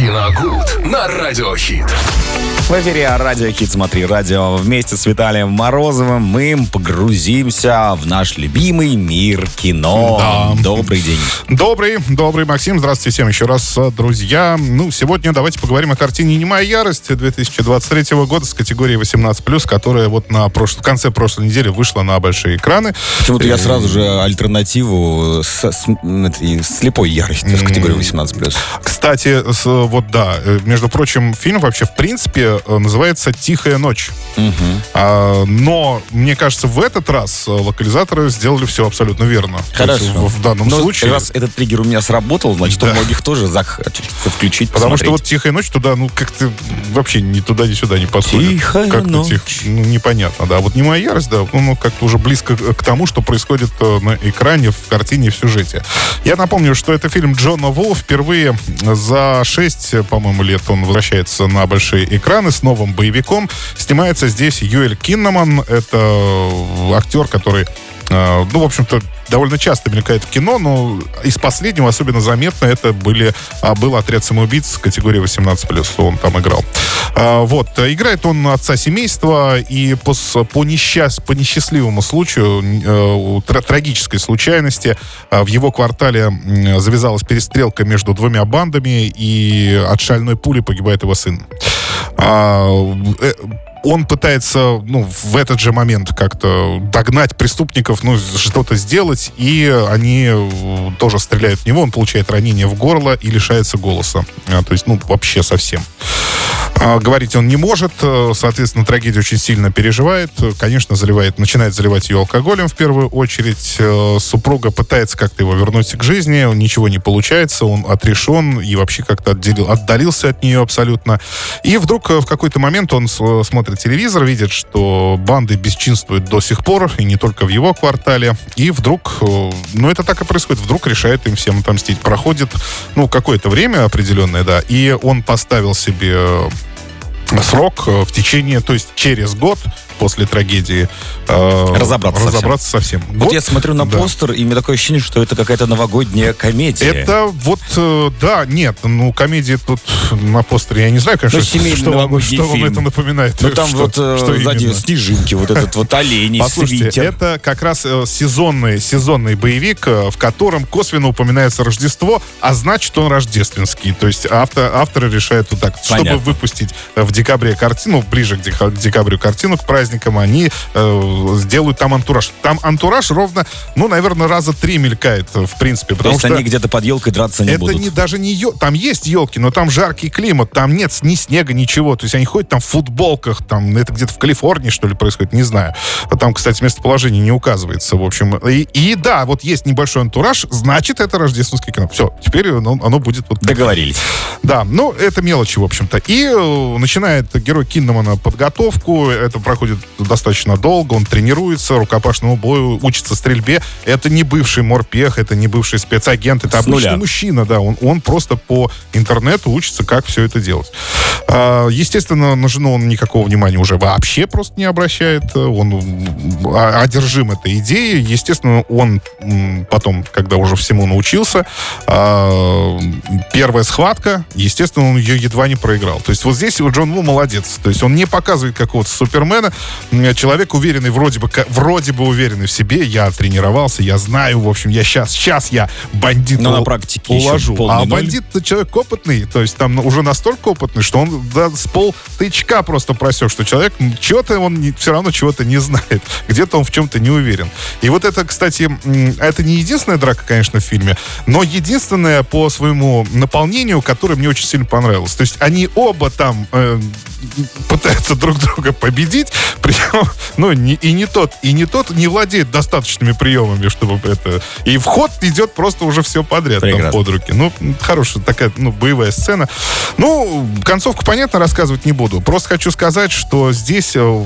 Киногуд на Радиохит. В эфире Радио Хит Смотри Радио. Вместе с Виталием Морозовым мы погрузимся в наш любимый мир кино. Да. Добрый день. Добрый, добрый, Максим. Здравствуйте всем еще раз, друзья. Ну, сегодня давайте поговорим о картине «Немая ярость» 2023 года с категории 18+, которая вот на прош... в конце прошлой недели вышла на большие экраны. Почему-то я сразу же альтернативу с, с- слепой ярости в категории 18+. Кстати, с- вот да, э, между прочим, фильм вообще в принципе э, называется «Тихая ночь». А, но, мне кажется, в этот раз э, локализаторы сделали все абсолютно верно. То есть Хорошо. В, в данном Но случае... раз этот триггер у меня сработал, значит, у Да. многих тоже захочется включить, Потому что вот посмотреть. «Тихая ночь» туда, ну, как-то вообще ни туда, ни сюда не подходит. Тихая как-то ночь. тихо, ну, непонятно, да. Вот «Не моя ярость», да, ну, как-то уже близко к тому, что происходит на экране, в картине, в сюжете. Я напомню, что это фильм Джона Ву. Впервые за 6, по-моему, лет он возвращается на большие экраны с новым боевиком. Снимается здесь Юэль Киннаман. Это актер, который э, ну, в общем-то, довольно часто мелькает в кино, но из последнего особенно заметно это были, был «Отряд самоубийц» категории 18+, он там играл. Вот, э, играет он отца семейства, и по, по, несчаст, по несчастливому случаю, э, трагической случайности, в его квартале завязалась перестрелка между двумя бандами, и от шальной пули погибает его сын. А, э, он пытается, ну, в этот же момент как-то догнать преступников, ну, что-то сделать, и они э, тоже стреляют в него, он получает ранение в горло и лишается голоса. А, то есть, ну, вообще совсем. А, говорить он не может, э, соответственно, трагедию очень сильно переживает. Э, Конечно, заливает, начинает заливать ее алкоголем в первую очередь. Э, Супруга пытается как-то его вернуть к жизни, ничего не получается, он отрешен и вообще как-то отделил, отдалился от нее абсолютно. И вдруг в какой-то момент он смотрит телевизор, видит, что банды бесчинствуют до сих пор, и не только в его квартале. И вдруг, ну это так и происходит, вдруг решает им всем отомстить. Проходит, ну, какое-то время определенное, да, и он поставил себе срок э, в течение, то есть через год после трагедии э, Разобраться совсем. разобраться совсем. Вот Год? я смотрю на Да. постер, и мне такое ощущение, что это какая-то новогодняя комедия. Это вот, э, да, нет, ну, комедии тут на постере, я не знаю, конечно, Ну, семейный что, вам, что вам это напоминает. Ну там Что- вот э, что сзади именно? снежинки, вот этот вот олень, Послушайте, свитер. это как раз э, сезонный, сезонный боевик, э, в котором косвенно упоминается Рождество, а значит он рождественский. То есть авто, авторы решают вот так, Понятно. чтобы выпустить в декабре картину, ближе к, дека- к декабрю картину, к праздникам, они э, сделают там антураж. Там антураж ровно, ну, наверное, раза три мелькает, э, в принципе, То потому есть что... они где-то под елкой драться не Это будут. не даже не ел... Там есть елки, но там жаркий климат, там нет ни снега, ничего. То есть они ходят там в футболках, там это где-то в Калифорнии, что ли, происходит, не знаю. А Там, кстати, местоположение не указывается, в общем. И, и да, вот есть небольшой антураж, значит, это рождественский кино. Все, теперь оно, оно будет вот... Договорились. Да, ну, это мелочи, в общем-то. И э, начинает герой Киннамана подготовку. Это проходит достаточно долго. Он тренируется рукопашному бою, учится стрельбе. Это не бывший морпех, это не бывший спецагент, это С обычный нуля. мужчина, да. Он, он просто по интернету учится, как все это делать. А, естественно, на жену он никакого внимания уже вообще просто не обращает. Он а- одержим этой идеей. Естественно, он потом, когда уже всему научился, а, первая схватка, естественно, он ее едва не проиграл. То есть вот здесь вот Джон Ву молодец. То есть он не показывает какого-то супермена. Человек уверенный, вроде бы, вроде бы уверенный в себе. Я тренировался, я знаю, в общем, я сейчас, сейчас я бандит Но на ул- практике уложу. А ноль. бандит это человек опытный, то есть там уже настолько опытный, что он да, с пол тычка просто просек, что человек чего-то он не- все равно чего-то не знает. Где-то он в чем-то не уверен. И вот это, кстати, это не единственная драка, конечно, в фильме, но единственная по своему наполнению, которая мне очень сильно понравилась. То есть они оба там э, пытаются друг друга победить, причем, ну, не- и не тот, и не тот не владеет достаточными приемами, чтобы это... И в ход идет просто уже все подряд там, Прекрасно. под руки. Ну, хорошая такая, ну, боевая сцена. Ну, концовку, понятно, рассказывать не буду. Просто хочу сказать, что здесь э,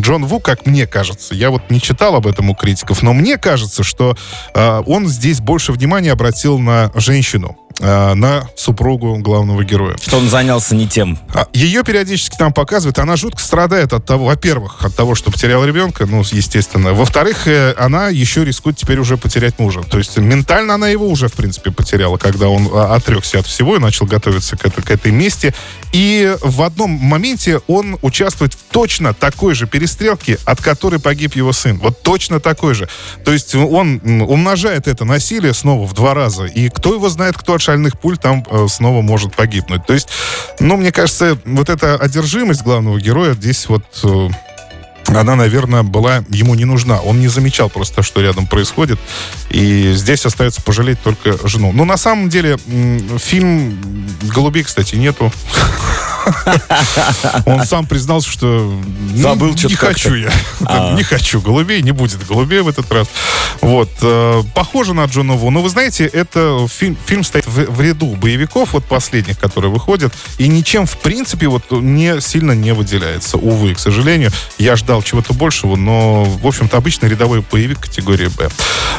Джон Ву, как мне кажется, я вот не читал об этом у критиков, но мне кажется, что э, он здесь больше внимания обратил на женщину. э, на супругу главного героя. Что он занялся не тем. А Ее периодически там показывают. Она жутко страдает от того, во-первых, от того, что потеряла ребенка, ну, естественно. Во-вторых, э, она еще рискует теперь уже потерять мужа. То есть ментально она его уже, в принципе, потеряла, когда он а, отрекся от всего и начал готовиться к, этой- к этой мести. И в одном моменте он участвует в точно такой же перестрелке, от которой погиб его сын. Вот точно такой же. То есть он умножает это насилие снова в два раза. И кто его знает, кто от шальных пуль там э, снова может погибнуть. То есть, ну, мне кажется, вот эта одержимость главного героя здесь вот... она, наверное, была ему не нужна. Он не замечал просто, что рядом происходит. И здесь остается пожалеть только жену. Но на самом деле фильм «Голубей», кстати, нету. Он сам признался, что ну, Забыл не хочу я. А. Не хочу голубей, не будет голубей в этот раз. Вот. э, Похоже на Джона Ву. Но вы знаете, это фильм, фильм стоит в, в ряду боевиков, вот последних, которые выходят, и ничем, в принципе, вот не сильно не выделяется. Увы, к сожалению. Я ждал чего-то большего, но, в общем-то, обычный рядовой боевик категории Б.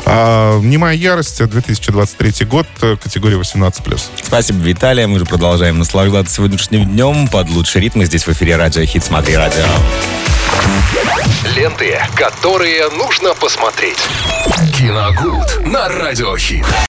А, «Немая ярость», 2023 год, категория 18+. Спасибо, Виталий. Мы же продолжаем наслаждаться сегодняшним днем под лучший ритм. Здесь в эфире радио Хит Смотри Радио. Ленты, которые нужно посмотреть. Киногуд на радиохит.